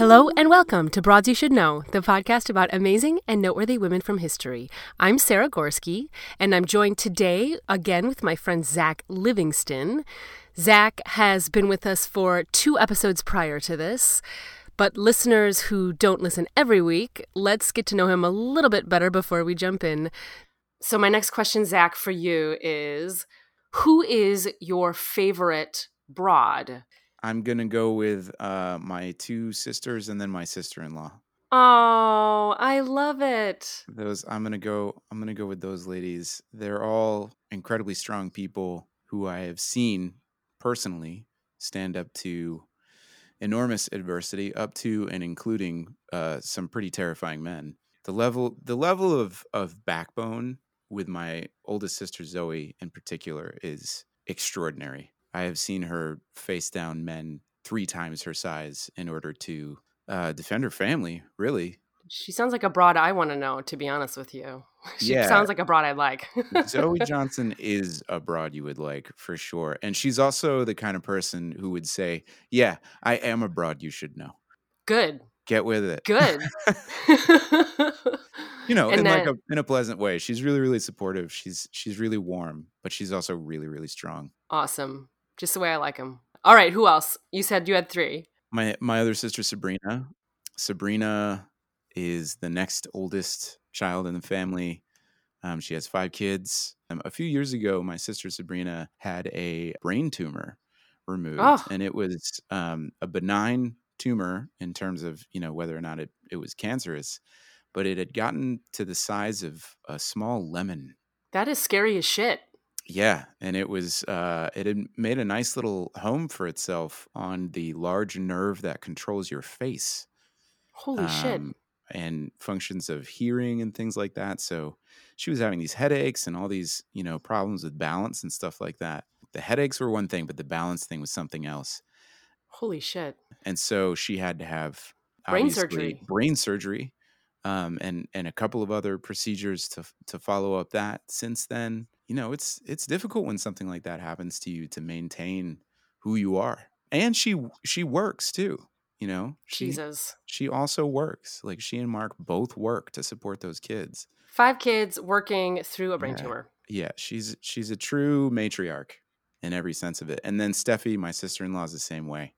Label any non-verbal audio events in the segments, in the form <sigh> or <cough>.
Hello and welcome to Broads You Should Know, the podcast about amazing and noteworthy women from history. I'm Sarah Gorski, and I'm joined today again with my friend Zach Livingston. Zach has been with us for two episodes prior to this. But listeners who don't listen every week, let's get to know him a little bit better before we jump in. So, my next question, Zach, for you is Who is your favorite broad? I'm gonna go with uh, my two sisters and then my sister-in-law. Oh, I love it. Those I'm gonna go. I'm gonna go with those ladies. They're all incredibly strong people who I have seen personally stand up to enormous adversity, up to and including uh, some pretty terrifying men. The level, the level of of backbone with my oldest sister Zoe in particular is extraordinary. I have seen her face down men three times her size in order to uh, defend her family. Really, She sounds like a broad I want to know, to be honest with you. <laughs> She Yeah. sounds like a broad I'd like. <laughs> Zoe Johnson is a broad you would like for sure, and she's also the kind of person who would say, "Yeah, I am a broad you should know. Good. Get with it." Good. <laughs> you know, And in like a in a pleasant way. She's really really supportive. She's she's really warm, but she's also really really strong. awesome. Just the way I like him. All right, who else? You said you had three. my my other sister Sabrina. Sabrina is the next oldest child in the family. Um, she has five kids. Um, a few years ago, my sister Sabrina had a brain tumor removed, Oh. and it was um, a benign tumor in terms of you know whether or not it, it was cancerous, but it had gotten to the size of a small lemon. That is scary as shit. Yeah, and it was uh, it had made a nice little home for itself on the large nerve that controls your face Holy shit. um, and functions of hearing and things like that. So she was having these headaches and all these you know problems with balance and stuff like that. The headaches were one thing, but the balance thing was something else. Holy shit. And so she had to have Brain surgery. brain surgery, um, and and a couple of other procedures to to follow up that. Since then, you know, it's it's difficult when something like that happens to you to maintain who you are. And she she works too. You know, she Jesus. she also works. Like she and Mark both work to support those kids. Five kids working through a brain Yeah. tumor. Yeah, she's she's a true matriarch in every sense of it. And then Steffi, my sister-in-law, is the same way.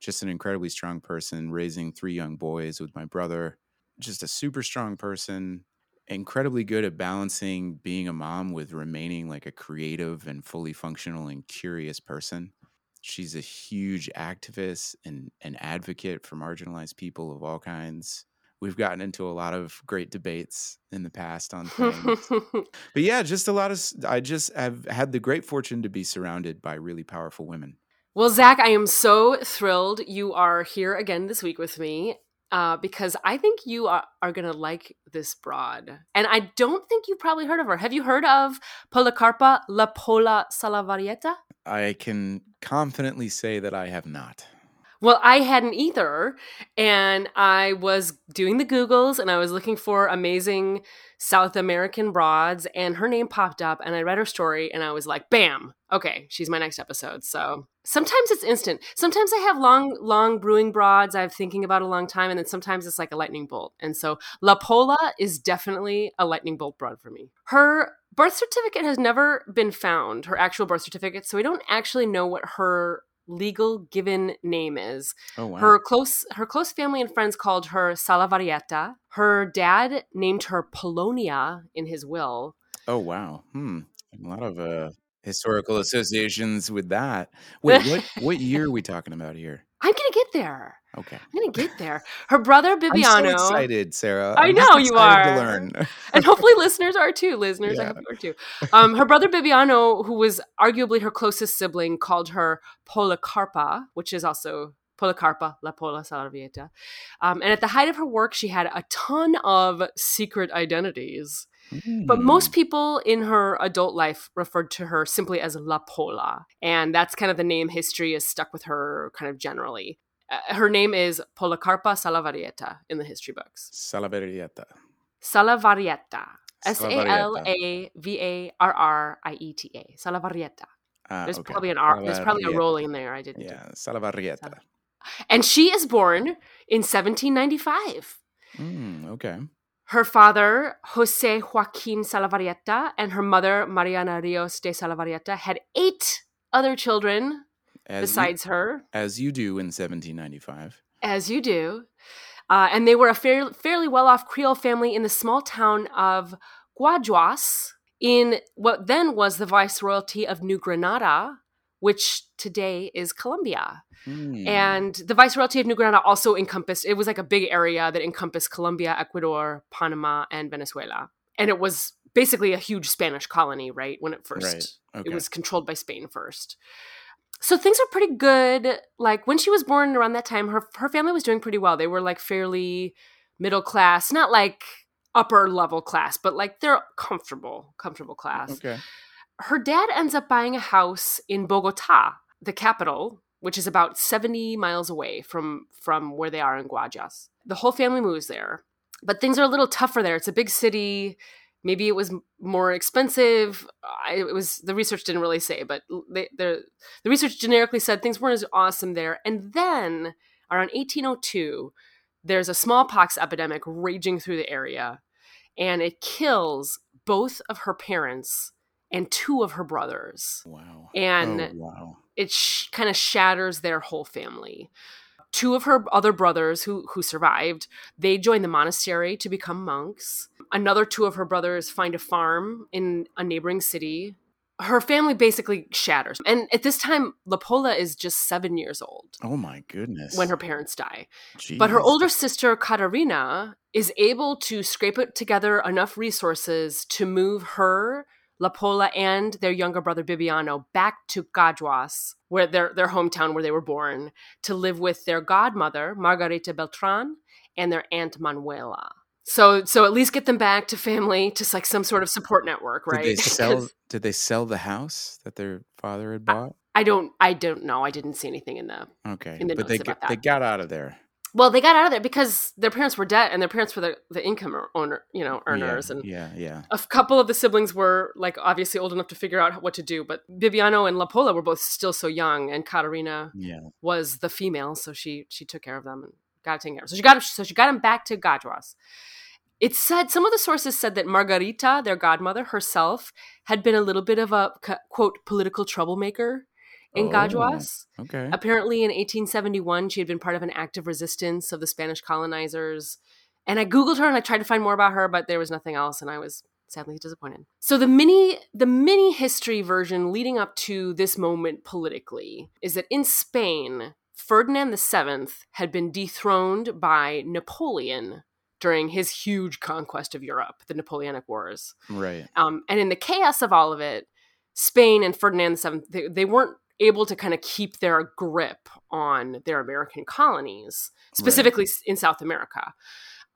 Just an incredibly strong person, raising three young boys with my brother. Just a super strong person, incredibly good at balancing being a mom with remaining like a creative and fully functional and curious person. She's a huge activist and an advocate for marginalized people of all kinds. We've gotten into a lot of great debates in the past on things. <laughs> But yeah, just a lot of. I just have had the great fortune to be surrounded by really powerful women. Well, Zach, I am so thrilled you are here again this week with me uh, because I think you are, are going to like this broad. And I don't think you've probably heard of her. Have you heard of Policarpa La Pola Salavarrieta? I can confidently say that I have not. Well, I hadn't either. And I was doing the Googles and I was looking for amazing South American broads, and her name popped up. And I read her story and I was like, bam, okay, she's my next episode. So sometimes it's instant. Sometimes I have long, long brewing broads I'm thinking about a long time. And then sometimes it's like a lightning bolt. And so La Pola is definitely a lightning bolt broad for me. Her birth certificate has never been found, her actual birth certificate. So we don't actually know what her legal given name is. Oh wow. Her close her close family and friends called her Salavarrieta. Her dad named her Polonia in his will. oh wow. Hmm. A lot of uh, historical associations with that. Wait, <laughs> what? What year are we talking about here? I'm gonna get there. Okay. I'm gonna get there. Her brother Bibiano. I'm so excited, Sarah. I I'm know you are. To learn. and hopefully <laughs> listeners are too. Listeners, I Yeah. hope you are too. Um, her brother Bibiano, who was arguably her closest sibling, called her Policarpa, which is also Policarpa, La Pola Salvieta. Um, and at the height of her work, she had a ton of secret identities. But Mm. most people in her adult life referred to her simply as La Pola. And that's kind of the name history is stuck with her kind of generally. Uh, her name is Policarpa Salavarrieta in the history books. Salavarrieta. Salavarrieta. S A L A V A R R I E T A. Salavarrieta. A V A R R I T A. Ah, There's okay. probably an R. There's probably a rolling in there. I didn't. do. Yeah, Salavarrieta. And she is born in 1795. Mm, okay. Her father, Jose Joaquin Salavarrieta, and her mother, Mariana Rios de Salavarrieta, had eight other children As besides her, as you do in 1795. as you do. Uh, and they were a fair, fairly well off Creole family in the small town of Guajuas in what then was the Viceroyalty of New Granada, which today is Colombia. Mm. And the Viceroyalty of New Granada also encompassed, it was like a big area that encompassed Colombia, Ecuador, Panama, and Venezuela. And it was basically a huge Spanish colony, right? When it first, Right. Okay. it was controlled by Spain first. So things were pretty good. Like when she was born around that time, her, her family was doing pretty well. They were like fairly middle class, not like upper level class, but like they're comfortable, comfortable class okay. Her dad ends up buying a house in Bogota, the capital, which is about 70 miles away from from where they are in Guajas. The whole family moves there. But things are a little tougher there. It's a big city. Maybe it was more expensive. I, it was the research didn't really say, but they, the the research generically said things weren't as awesome there. And then around 1802, there's a smallpox epidemic raging through the area, and it kills both of her parents and two of her brothers. Wow. And oh, wow. it sh- kind of shatters their whole family. Two of her other brothers who who survived, they join the monastery to become monks. Another two of her brothers find a farm in a neighboring city. Her family basically shatters. And at this time, La Pola is just seven years old Oh my goodness. when her parents die. But her older sister, Katarina, is able to scrape it together enough resources to move her, La Pola, and their younger brother, Bibiano, back to Gajuas, where their, their hometown where they were born, to live with their godmother, Margarita Beltran, and their aunt Manuela. So, so at least get them back to family, to like some sort of support network, right? Did they <laughs> sell? did they sell the house that their father had bought? I don't, I don't know. I didn't see anything in the Okay, in the but they got, they got out of there. Well, they got out of there because their parents were dead, and their parents were the, the income er, owner, you know, earners, yeah, and yeah, yeah. a couple of the siblings were like obviously old enough to figure out what to do. But Bibiano and La Pola were both still so young, and Katarina Yeah. was the female, so she she took care of them and got taken care of. So she got so she got him back to Gajuas. It said some of the sources said that Margarita, their godmother herself, had been a little bit of a quote political troublemaker in Oh. Gajuas. Okay. Apparently, in 1871, she had been part of an active resistance of the Spanish colonizers. And I googled her and I tried to find more about her, but there was nothing else, and I was sadly disappointed. So the mini the mini history version leading up to this moment politically is that in Spain, Ferdinand VII had been dethroned by Napoleon during his huge conquest of Europe, the Napoleonic Wars. right. Um, and in the chaos of all of it, Spain and Ferdinand VII, they, they weren't able to kind of keep their grip on their American colonies, specifically s in South America.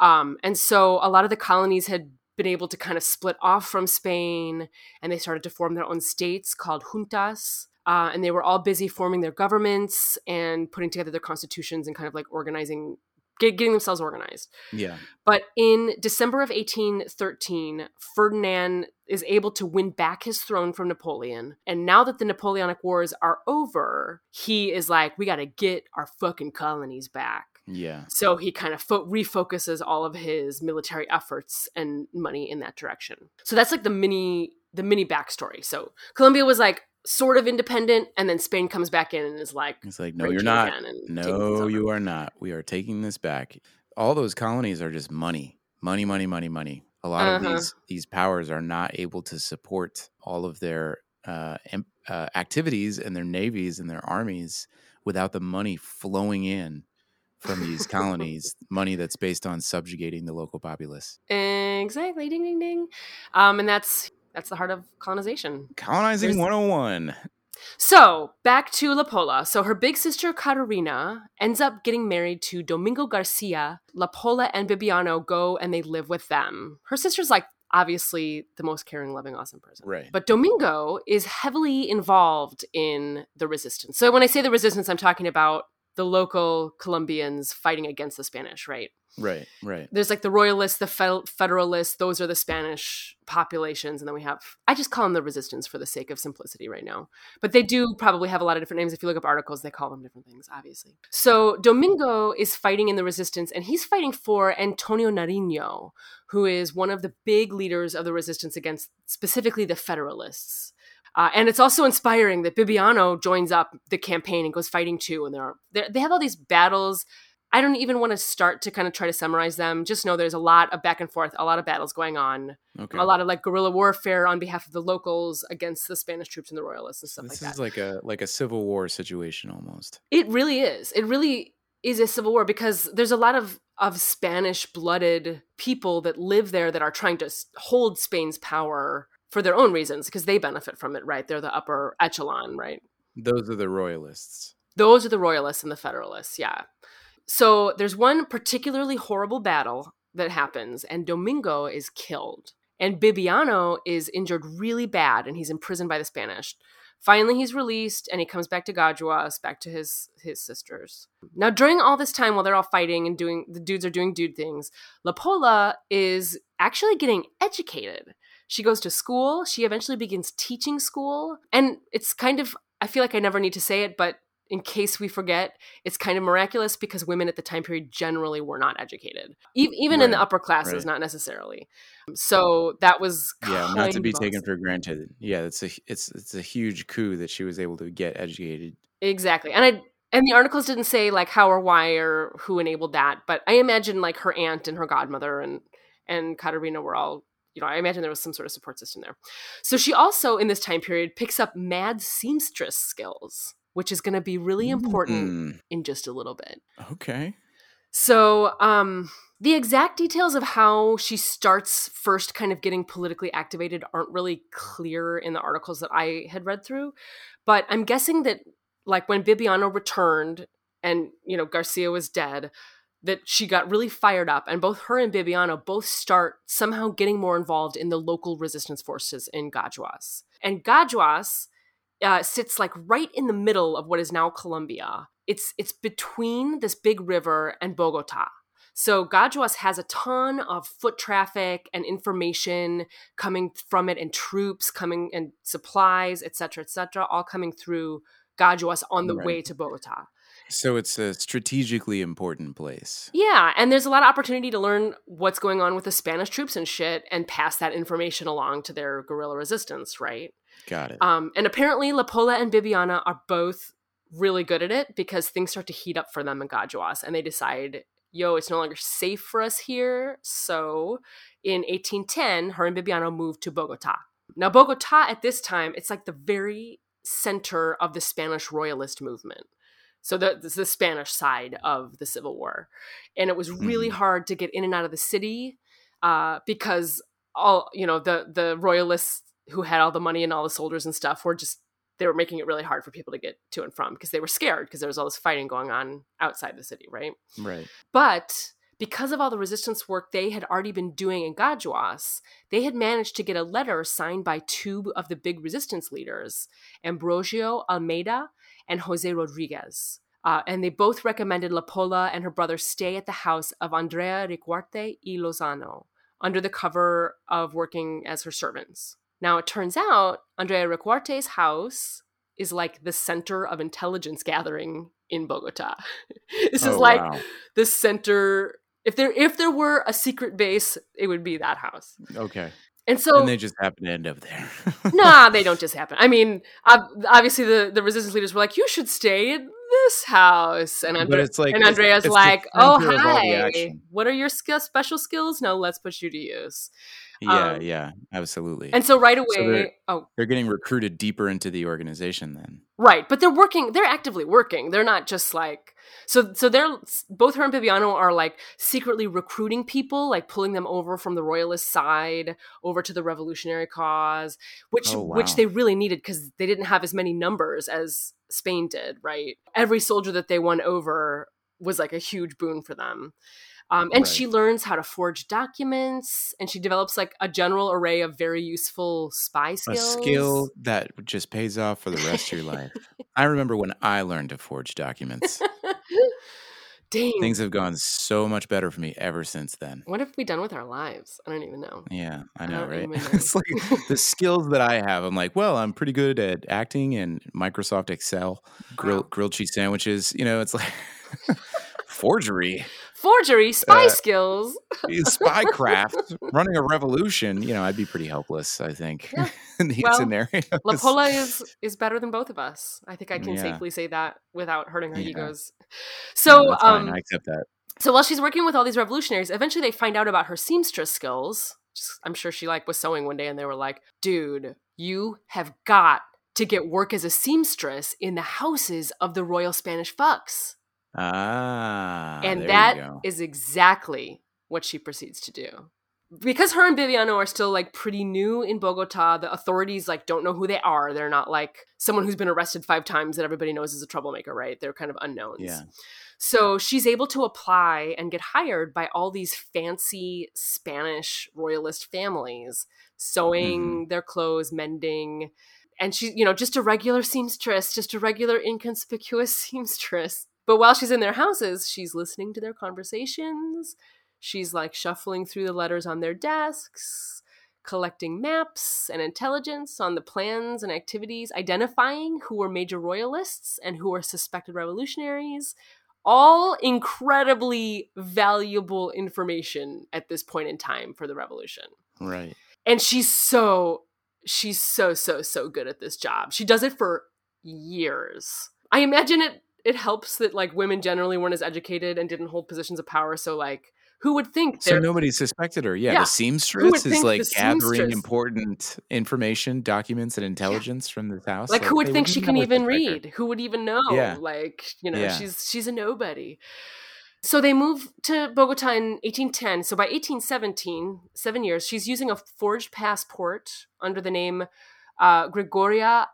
Um, and so a lot of the colonies had been able to kind of split off from Spain and they started to form their own states called juntas. Uh, and they were all busy forming their governments and putting together their constitutions and kind of like organizing, get, getting themselves organized. Yeah. But in December of 1813, Ferdinand is able to win back his throne from Napoleon. And now that the Napoleonic Wars are over, he is like, we got to get our fucking colonies back. Yeah. So he kind of fo- refocuses all of his military efforts and money in that direction. So that's like the mini the mini backstory. So Colombia was like sort of independent, and then Spain comes back in and is like, It's like, no, you're not. again and taking things No, you are not. We are taking this back. All those colonies are just money, money, money, money, money. A lot Uh-huh. of these these powers are not able to support all of their uh, uh, activities and their navies and their armies without the money flowing in from these colonies. <laughs> money that's based on subjugating the local populace. exactly, ding, ding, ding. Um, and that's that's the heart of colonization. Colonizing There's- 101. So back to La Pola. So her big sister Caterina ends up getting married to Domingo Garcia. La Pola and Bibiano go and they live with them. Her sister's like obviously the most caring, loving, awesome person. Right. But Domingo is heavily involved in the resistance. So when I say the resistance, I'm talking about the local Colombians fighting against the Spanish, right? Right. Right. There's like the Royalists, the Fed- Federalists, those are the Spanish populations. And then we have, I just call them the resistance for the sake of simplicity right now. But they do probably have a lot of different names. If you look up articles, they call them different things, obviously. So Domingo is fighting in the resistance, and he's fighting for Antonio Nariño, who is one of the big leaders of the resistance against specifically the Federalists. Uh, and it's also inspiring that Bibiano joins up the campaign and goes fighting too. And there are they're- they have all these battles. I don't even want to start to kind of try to summarize them. Just know there's a lot of back and forth, a lot of battles going on, Okay. a lot of like guerrilla warfare on behalf of the locals against the Spanish troops and the royalists and stuff this like is like a like a civil war situation almost. It really is. It really is a civil war because there's a lot of of Spanish blooded people that live there that are trying to hold Spain's power for their own reasons because they benefit from it, right? They're the upper echelon, right? Those are the royalists. Those are the royalists and the federalists, yeah. So there's one particularly horrible battle that happens and Domingo is killed. And Bibiano is injured really bad and he's imprisoned by the Spanish. Finally, he's released and he comes back to Gajuas, back to his his sisters. Now, during all this time, while they're all fighting and doing the dudes are doing dude things, La Pola is actually getting educated. She goes to school. She eventually begins teaching school, and it's kind of I feel like I never need to say it, but in case we forget, it's kind of miraculous because women at the time period generally were not educated, e- even in the upper classes, right. not necessarily. So that was Yeah, not to be taken for granted. Yeah, it's a it's it's a huge coup that she was able to get educated. Exactly. And I and the articles didn't say like how or why or who enabled that, but I imagine like her aunt and her godmother and and Katerina were all you know, I imagine there was some sort of support system there. So she also in this time period picks up mad seamstress skills, which is going to be really important Mm, in just a little bit. okay. So, um, the exact details of how she starts first kind of getting politically activated aren't really clear in the articles that I had read through. But I'm guessing that, like, when Bibiano returned and, you know, Garcia was dead, that she got really fired up. And both her and Bibiano both start somehow getting more involved in the local resistance forces in Gajuas. And Gajuas uh, sits like right in the middle of what is now Colombia. It's it's between this big river and Bogota. So Gajuas has a ton of foot traffic and information coming from it, and troops coming and supplies, et cetera, et cetera, all coming through Gajuas on the Right. way to Bogota. So it's a strategically important place. Yeah, and there's a lot of opportunity to learn what's going on with the Spanish troops and shit, and pass that information along to their guerrilla resistance, right? Got it. Um, and apparently, La Pola and Bibiana are both really good at it because things start to heat up for them in Gajuas, and they decide, yo, it's no longer safe for us here. So, in 1810, her and Bibiana moved to Bogota. Now, Bogota at this time, it's like the very center of the Spanish royalist movement. So the, this is the Spanish side of the Civil War, and it was really Mhm. hard to get in and out of the city uh, because all you know the the royalists who had all the money and all the soldiers and stuff were just they were making it really hard for people to get to and from because they were scared because there was all this fighting going on outside the city, right? right. But because of all the resistance work they had already been doing in Gajuas, they had managed to get a letter signed by two of the big resistance leaders, Ambrosio Almeida and Jose Rodriguez. Uh, and they both recommended La Pola and her brother stay at the house of Andrea Ricuarte y Lozano under the cover of working as her servants. Now, it turns out Andrea Ricuarte's house is like the center of intelligence gathering in Bogota. <laughs> this is Oh, like wow. the center if there if there were a secret base it would be that house Okay. And so and they just happen to end up there. nah they don't <laughs> just happen. I mean obviously the the resistance leaders were like you should stay in this house. And, But Andre- it's like and andrea's it's like oh center of all the hi. what are your skill special skills? No let's put you to use yeah, Um, yeah, absolutely. and so right away So they're- oh they're getting recruited deeper into the organization then. Right, but they're working. They're actively working. They're not just like so. So they're both her and Bibiano are like secretly recruiting people, like pulling them over from the royalist side over to the revolutionary cause, which Oh, which they really needed because they didn't have as many numbers as Spain did. Right, every soldier that they won over was like a huge boon for them. Um, and Right. she learns how to forge documents and she develops like a general array of very useful spy skills. A skill that just pays off for the rest of your life. <laughs> I remember when I learned to forge documents. <laughs> Dang. Things have gone so much better for me ever since then. what have we done with our lives? I don't even know. Yeah, I I know, don't right? know. <laughs> it's like the skills that I have. I'm like, well, I'm pretty good at acting and Microsoft Excel, grill, Wow. grilled cheese sandwiches. You know, it's like forgery, Forgery, spy Uh, skills. <laughs> spy craft, running a revolution. You know, I'd be pretty helpless. I think Yeah. <laughs> in these Well, scenarios. La Pola is <laughs> is better than both of us. I think I can Yeah. safely say that without hurting our Yeah. egos. So, fine. um, I accept that. so while she's working with all these revolutionaries, eventually they find out about her seamstress skills. Just- I'm sure she like was sewing one day, and they were like, "Dude, you have got to get work as a seamstress in the houses of the royal Spanish fucks." Ah, and that is exactly what she proceeds to do because her and Bibiano are still like pretty new in Bogota. The authorities like don't know who they are. They're not like someone who's been arrested five times that everybody knows is a troublemaker, right? They're kind of unknowns. Yeah. So she's able to apply and get hired by all these fancy Spanish royalist families, sewing their clothes, mending. And she's, you know, just a regular seamstress, just a regular inconspicuous <laughs> seamstress. But while she's in their houses, she's listening to their conversations. She's like shuffling through the letters on their desks, collecting maps and intelligence on the plans and activities, identifying who were major royalists and who were suspected revolutionaries. All incredibly valuable information at this point in time for the revolution. Right. And she's so, she's so, so, so good at this job. She does it for years. I imagine it it helps that like women generally weren't as educated and didn't hold positions of power. So like who would think So nobody suspected her. Yeah, Yeah. the seamstress is like gathering seamstress- important information, documents, and intelligence from this house. like who would think she can even suspect her. read who would even know Yeah. like you know Yeah. she's she's a nobody so they move to bogota in 1810 so by 1817 seven years she's using a forged passport under the name uh, gregoria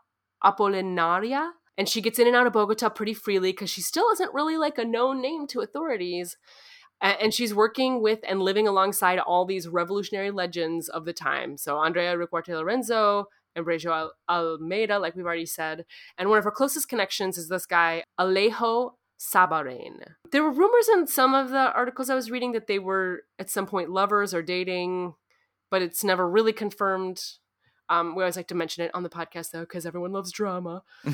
apolinaria and she gets in and out of bogota pretty freely because she still isn't really like a known name to authorities and she's working with and living alongside all these revolutionary legends of the time so andrea riquarte lorenzo Al- Almeida, like we've already said. And one of her closest connections is this guy, Alejo Sabarain. There were rumors in some of the articles I was reading that they were at some point lovers or dating, but it's never really confirmed. Um, we always like to mention it on the podcast though, because everyone loves drama. <laughs>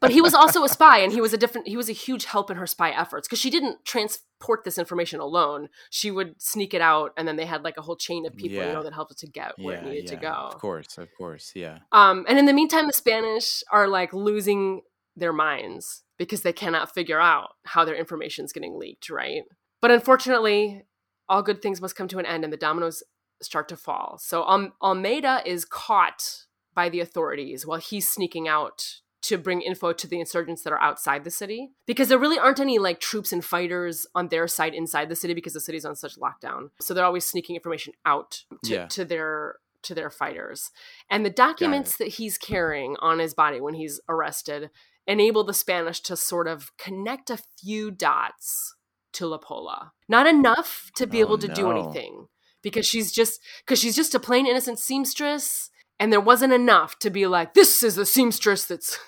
But he was also a spy, and he was a different. He was a huge help in her spy efforts because she didn't transport this information alone. She would sneak it out, and then they had like a whole chain of people, you know, that helped it to get where it needed to go. Of course, of course, yeah. Um, and in the meantime, the Spanish are like losing their minds because they cannot figure out how their information is getting leaked, right? But unfortunately, all good things must come to an end, and the dominoes start to fall. So um, Almeida is caught by the authorities while he's sneaking out to bring info to the insurgents that are outside the city because there really aren't any like troops and fighters on their side inside the city because the city's on such lockdown. So they're always sneaking information out to, Yeah. to their to their fighters. And the documents that he's carrying on his body when he's arrested enable the spanish to sort of connect a few dots to la pola. Not enough to be Oh, able to do anything because she's just because she's just a plain innocent seamstress and there wasn't enough to be like this is the seamstress that's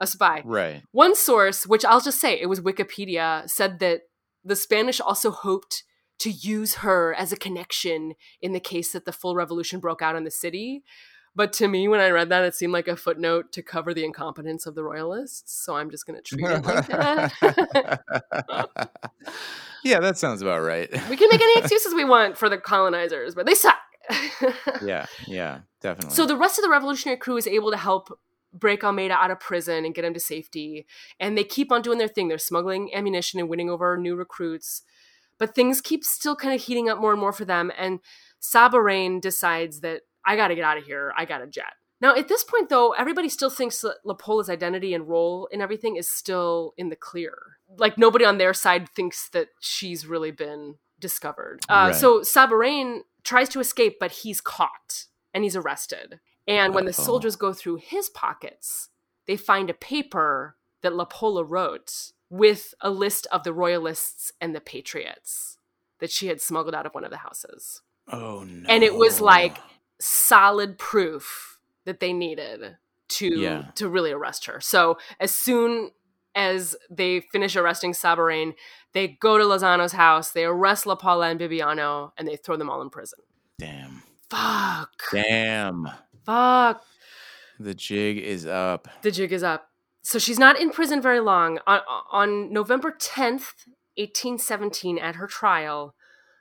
a spy Right. one source, which I'll just say, it was Wikipedia, said that the Spanish also hoped to use her as a connection in the case that the full revolution broke out in the city. But to me, when I read that, it seemed like a footnote to cover the incompetence of the royalists. So I'm just going to treat it like that. <laughs> <laughs> yeah, that sounds about right. <laughs> we can make any excuses we want for the colonizers, but they suck. <laughs> yeah, yeah, definitely. So the rest of the revolutionary crew is able to help break Almeida out of prison and get him to safety. And they keep on doing their thing. They're smuggling ammunition and winning over new recruits. But things keep still kind of heating up more and more for them. And Sabarain decides that I got to get out of here. I got to jet. Now, at this point, though, everybody still thinks that La Pola's identity and role in everything is still in the clear. Like, nobody on their side thinks that she's really been discovered. Uh, Right. So Sabarain tries to escape, but he's caught and he's arrested. And when the Uh-oh. soldiers go through his pockets, they find a paper that La Pola wrote with a list of the royalists and the patriots. that she had smuggled out of one of the houses. Oh no. And it was like solid proof that they needed to Yeah. to really arrest her. So as soon as they finish arresting Sabarain, they go to Lozano's house, they arrest La Pola and Bibiano, and they throw them all in prison. damn. Fuck. Damn. Fuck. The jig is up. The jig is up. So she's not in prison very long. On, on November 10th, 1817, at her trial,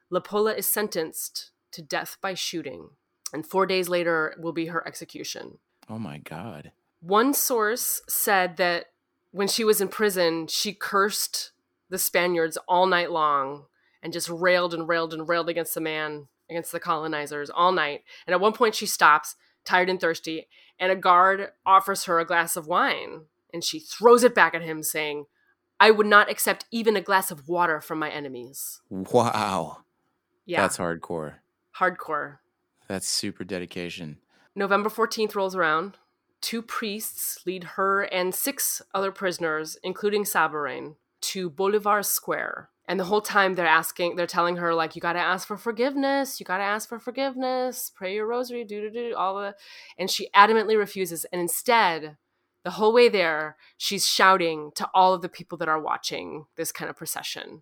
La Pola is sentenced to death by shooting. And four days later will be her execution. Oh my god. One source said that when she was in prison, she cursed the Spaniards all night long and just railed and railed and railed against the man, against the colonizers all night. And at one point, she stops, tired and thirsty, and a guard offers her a glass of wine. And she throws it back at him, saying, I would not accept even a glass of water from my enemies. Wow. Yeah, That's hardcore. hardcore. That's super dedication. November 14th rolls around. Two priests lead her and six other prisoners, including Sabarain, to Bolivar Square. And the whole time they're asking, they're telling her, like, you gotta ask for forgiveness, you gotta ask for forgiveness, pray your rosary, do, do, do, all the. And she adamantly refuses. And instead, the whole way there, she's shouting to all of the people that are watching this kind of procession.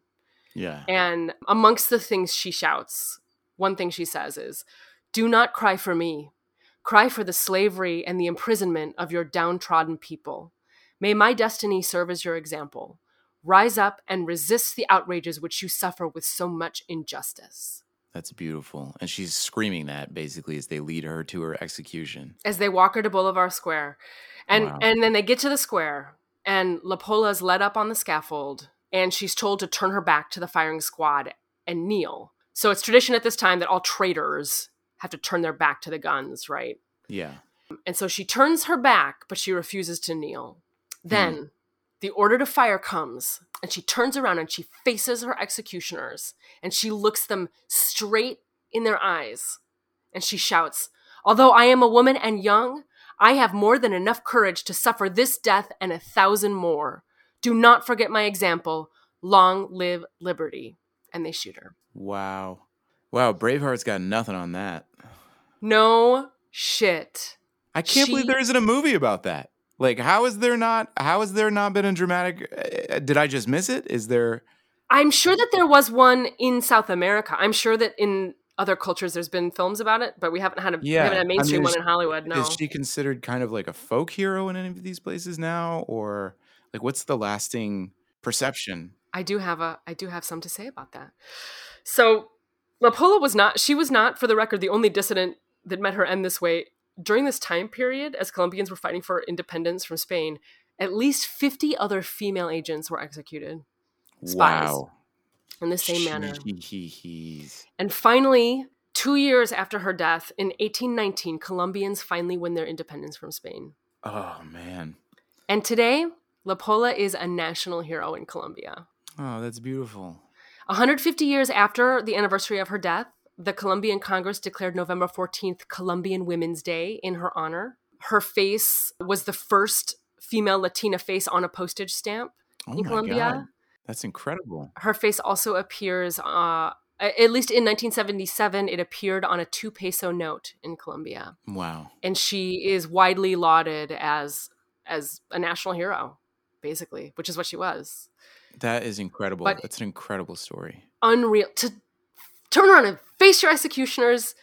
Yeah. And amongst the things she shouts, one thing she says is, Do not cry for me. Cry for the slavery and the imprisonment of your downtrodden people. May my destiny serve as your example. Rise up and resist the outrages which you suffer with so much injustice. That's beautiful. And she's screaming that basically as they lead her to her execution. As they walk her to Bolivar Square. And Wow. and then they get to the square and La Pola's led up on the scaffold and she's told to turn her back to the firing squad and kneel. So it's tradition at this time that all traitors have to turn their back to the guns, right? Yeah. And so she turns her back, but she refuses to kneel. Hmm. Then the order to fire comes, and she turns around and she faces her executioners and she looks them straight in their eyes and she shouts, Although I am a woman and young, I have more than enough courage to suffer this death and a thousand more. Do not forget my example. Long live liberty. And they shoot her. Wow. Wow. Braveheart's got nothing on that. No shit. I can't believe there isn't a movie about that. Like, how is there not? How has there not been a dramatic? uh, Did I just miss it? Is there? I'm sure that there was one in South America. I'm sure that in other cultures there's been films about it, but we haven't had a, Yeah, haven't had a I mainstream mean, one in Hollywood. No. Is she considered kind of like a folk hero in any of these places now, or like what's the lasting perception? I do have a I do have some to say about that. So La Pola was not she was not, for the record, the only dissident that met her end this way. During this time period, as Colombians were fighting for independence from Spain, at least 50 other female agents were executed Spies. Wow. in the same manner. And finally, two years after her death, in 1819, Colombians finally win their independence from Spain. Oh man. And today, La Pola is a national hero in Colombia. Oh, that's beautiful. 150 years after the anniversary of her death, the Colombian Congress declared November 14th Colombian Women's Day in her honor. Her face was the first female Latina face on a postage stamp Oh in Colombia. god. That's incredible. Her face also appears, uh, at least in 1977, it appeared on a two peso note in Colombia. Wow. And she is widely lauded as as a national hero, basically, which is what she was. That is incredible. But- That's an incredible story. unreal to turn around and face your executioners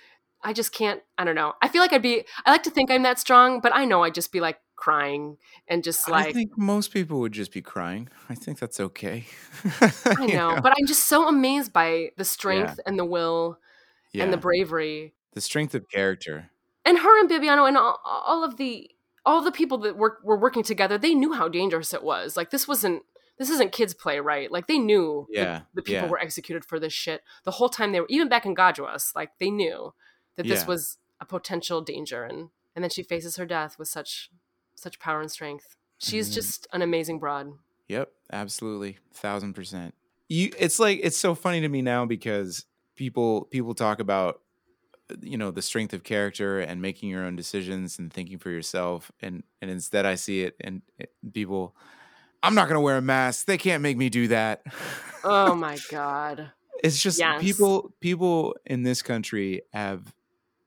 i just can't i don't know i feel like i'd be i like to think i'm that strong but i know i'd just be like crying and just like. I think most people would just be crying. I think that's okay. <laughs> i know but i'm just so amazed by the strength and the will yeah. and the bravery the strength of character. and her and bibiano and all, all of the all the people that work, were working together they knew how dangerous it was like this wasn't this isn't kids play right like they knew Yeah, the people yeah. were executed for this shit the whole time they were even back in gajuas like they knew that this Yeah. was a potential danger and and then she faces her death with such such power and strength she's Mhm. just an amazing broad Yep, absolutely, thousand percent. You, it's like it's so funny to me now because people people talk about you know the strength of character and making your own decisions and thinking for yourself, and and instead I see it and people, I'm not gonna wear a mask. They can't make me do that. oh <laughs> my god It's just Yes. people people in this country have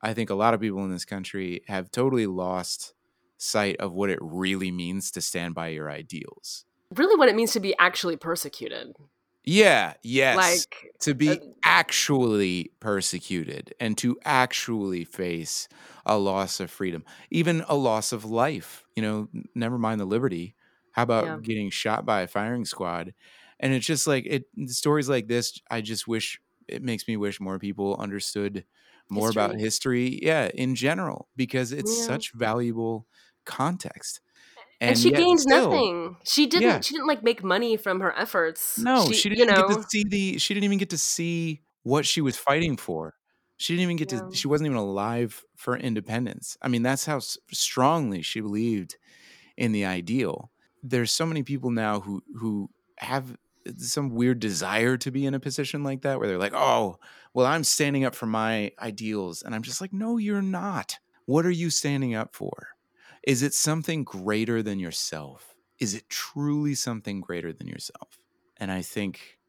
I think a lot of people in this country have totally lost sight of what it really means to stand by your ideals. Really, what it means to be actually persecuted. Yeah, yes. Like, to be uh, actually persecuted and to actually face a loss of freedom, even a loss of life. You know, never mind the liberty. How about Yeah. getting shot by a firing squad? And it's just like it stories like this. I just wish it makes me wish more people understood more about History. history. Yeah, in general, because it's Yeah. such valuable context. and, she yet gained still- nothing. She didn't. Yeah. She didn't like make money from her efforts. No, she, didn't you know. get to see the. She didn't even get to see what she was fighting for. She didn't even get Yeah. to. She wasn't even alive for independence. I mean, that's how strongly she believed in the ideal. There's so many people now who who have some weird desire to be in a position like that, where they're like, "Oh, well, I'm standing up for my ideals," and I'm just like, "No, you're not. What are you standing up for? Is it something greater than yourself? Is it truly something greater than yourself?" And I think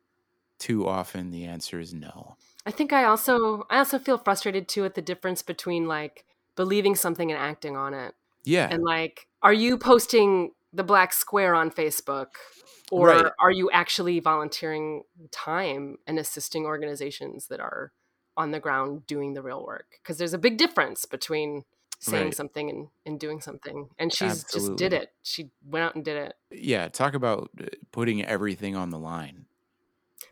too often the answer is no. I think I also I also feel frustrated too at the difference between like believing something and acting on it. Yeah. And like, are you posting the black square on Facebook? Or Right. are you actually volunteering time and assisting organizations that are on the ground doing the real work? Because there's a big difference between saying Right. something and, and doing something. And she's just did it. She went out and did it. yeah. Talk about uh, putting everything on the line.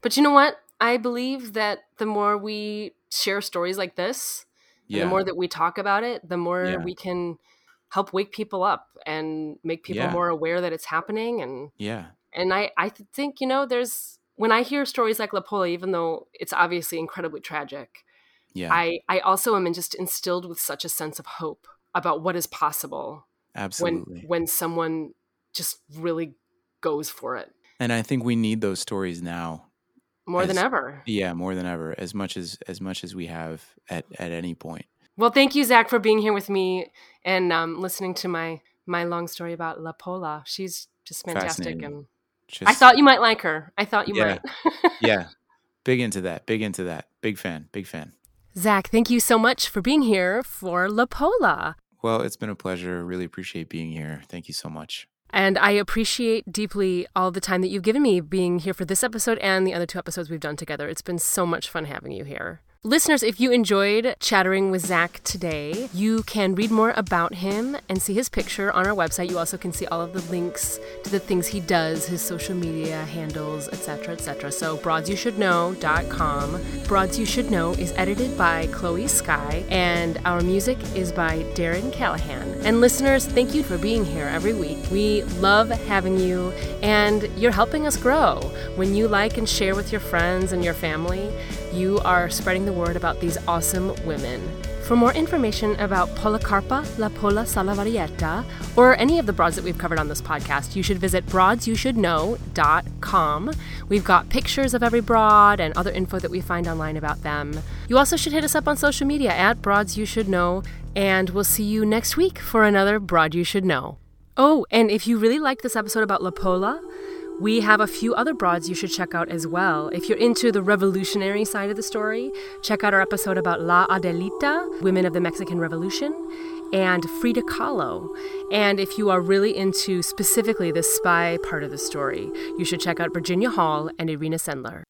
But you know what? I believe that the more we share stories like this, Yeah. the more that we talk about it, the more Yeah. we can help wake people up and make people Yeah. more aware that it's happening and yeah. and I I think you know there's when I hear stories like La Pola, even though it's obviously incredibly tragic, Yeah. I I also am just instilled with such a sense of hope about what is possible absolutely. when when someone just really goes for it and I think we need those stories now. more than ever. Yeah, more than ever, as much as as much as we have at at any point. Well, thank you, Zach, for being here with me and um, listening to my my long story about La Pola. She's just fantastic, and Just, I thought you might like her. I thought you Yeah. might. <laughs> yeah, big into that. Big into that. Big fan. Big fan. Zach, thank you so much for being here for La Pola. Well, it's been a pleasure. Really appreciate being here. Thank you so much. And I appreciate deeply all the time that you've given me being here for this episode and the other two episodes we've done together. It's been so much fun having you here. Listeners, if you enjoyed chattering with Zach today, you can read more about him and see his picture on our website. You also can see all of the links to the things he does, his social media handles, etc., etc. So broadsyoushouldknow.com. Broads You Should Know is edited by Chloe Sky, and our music is by Darren Callahan. And listeners, thank you for being here every week. We love having you, and you're helping us grow. When you like and share with your friends and your family, you are spreading the word about these awesome women. For more information about Policarpa La Pola Salavarrieta or any of the broads that we've covered on this podcast, you should visit broadsyoushouldknow.com. We've got pictures of every broad and other info that we find online about them. You also should hit us up on social media at Broads You Should Know, and we'll see you next week for another Broad You Should Know. Oh, and if you really liked this episode about La Pola, we have a few other broads you should check out as well. If you're into the revolutionary side of the story, check out our episode about La Adelita, Women of the Mexican Revolution, and Frida Kahlo. And if you are really into specifically the spy part of the story, you should check out Virginia Hall and Irena Sendler.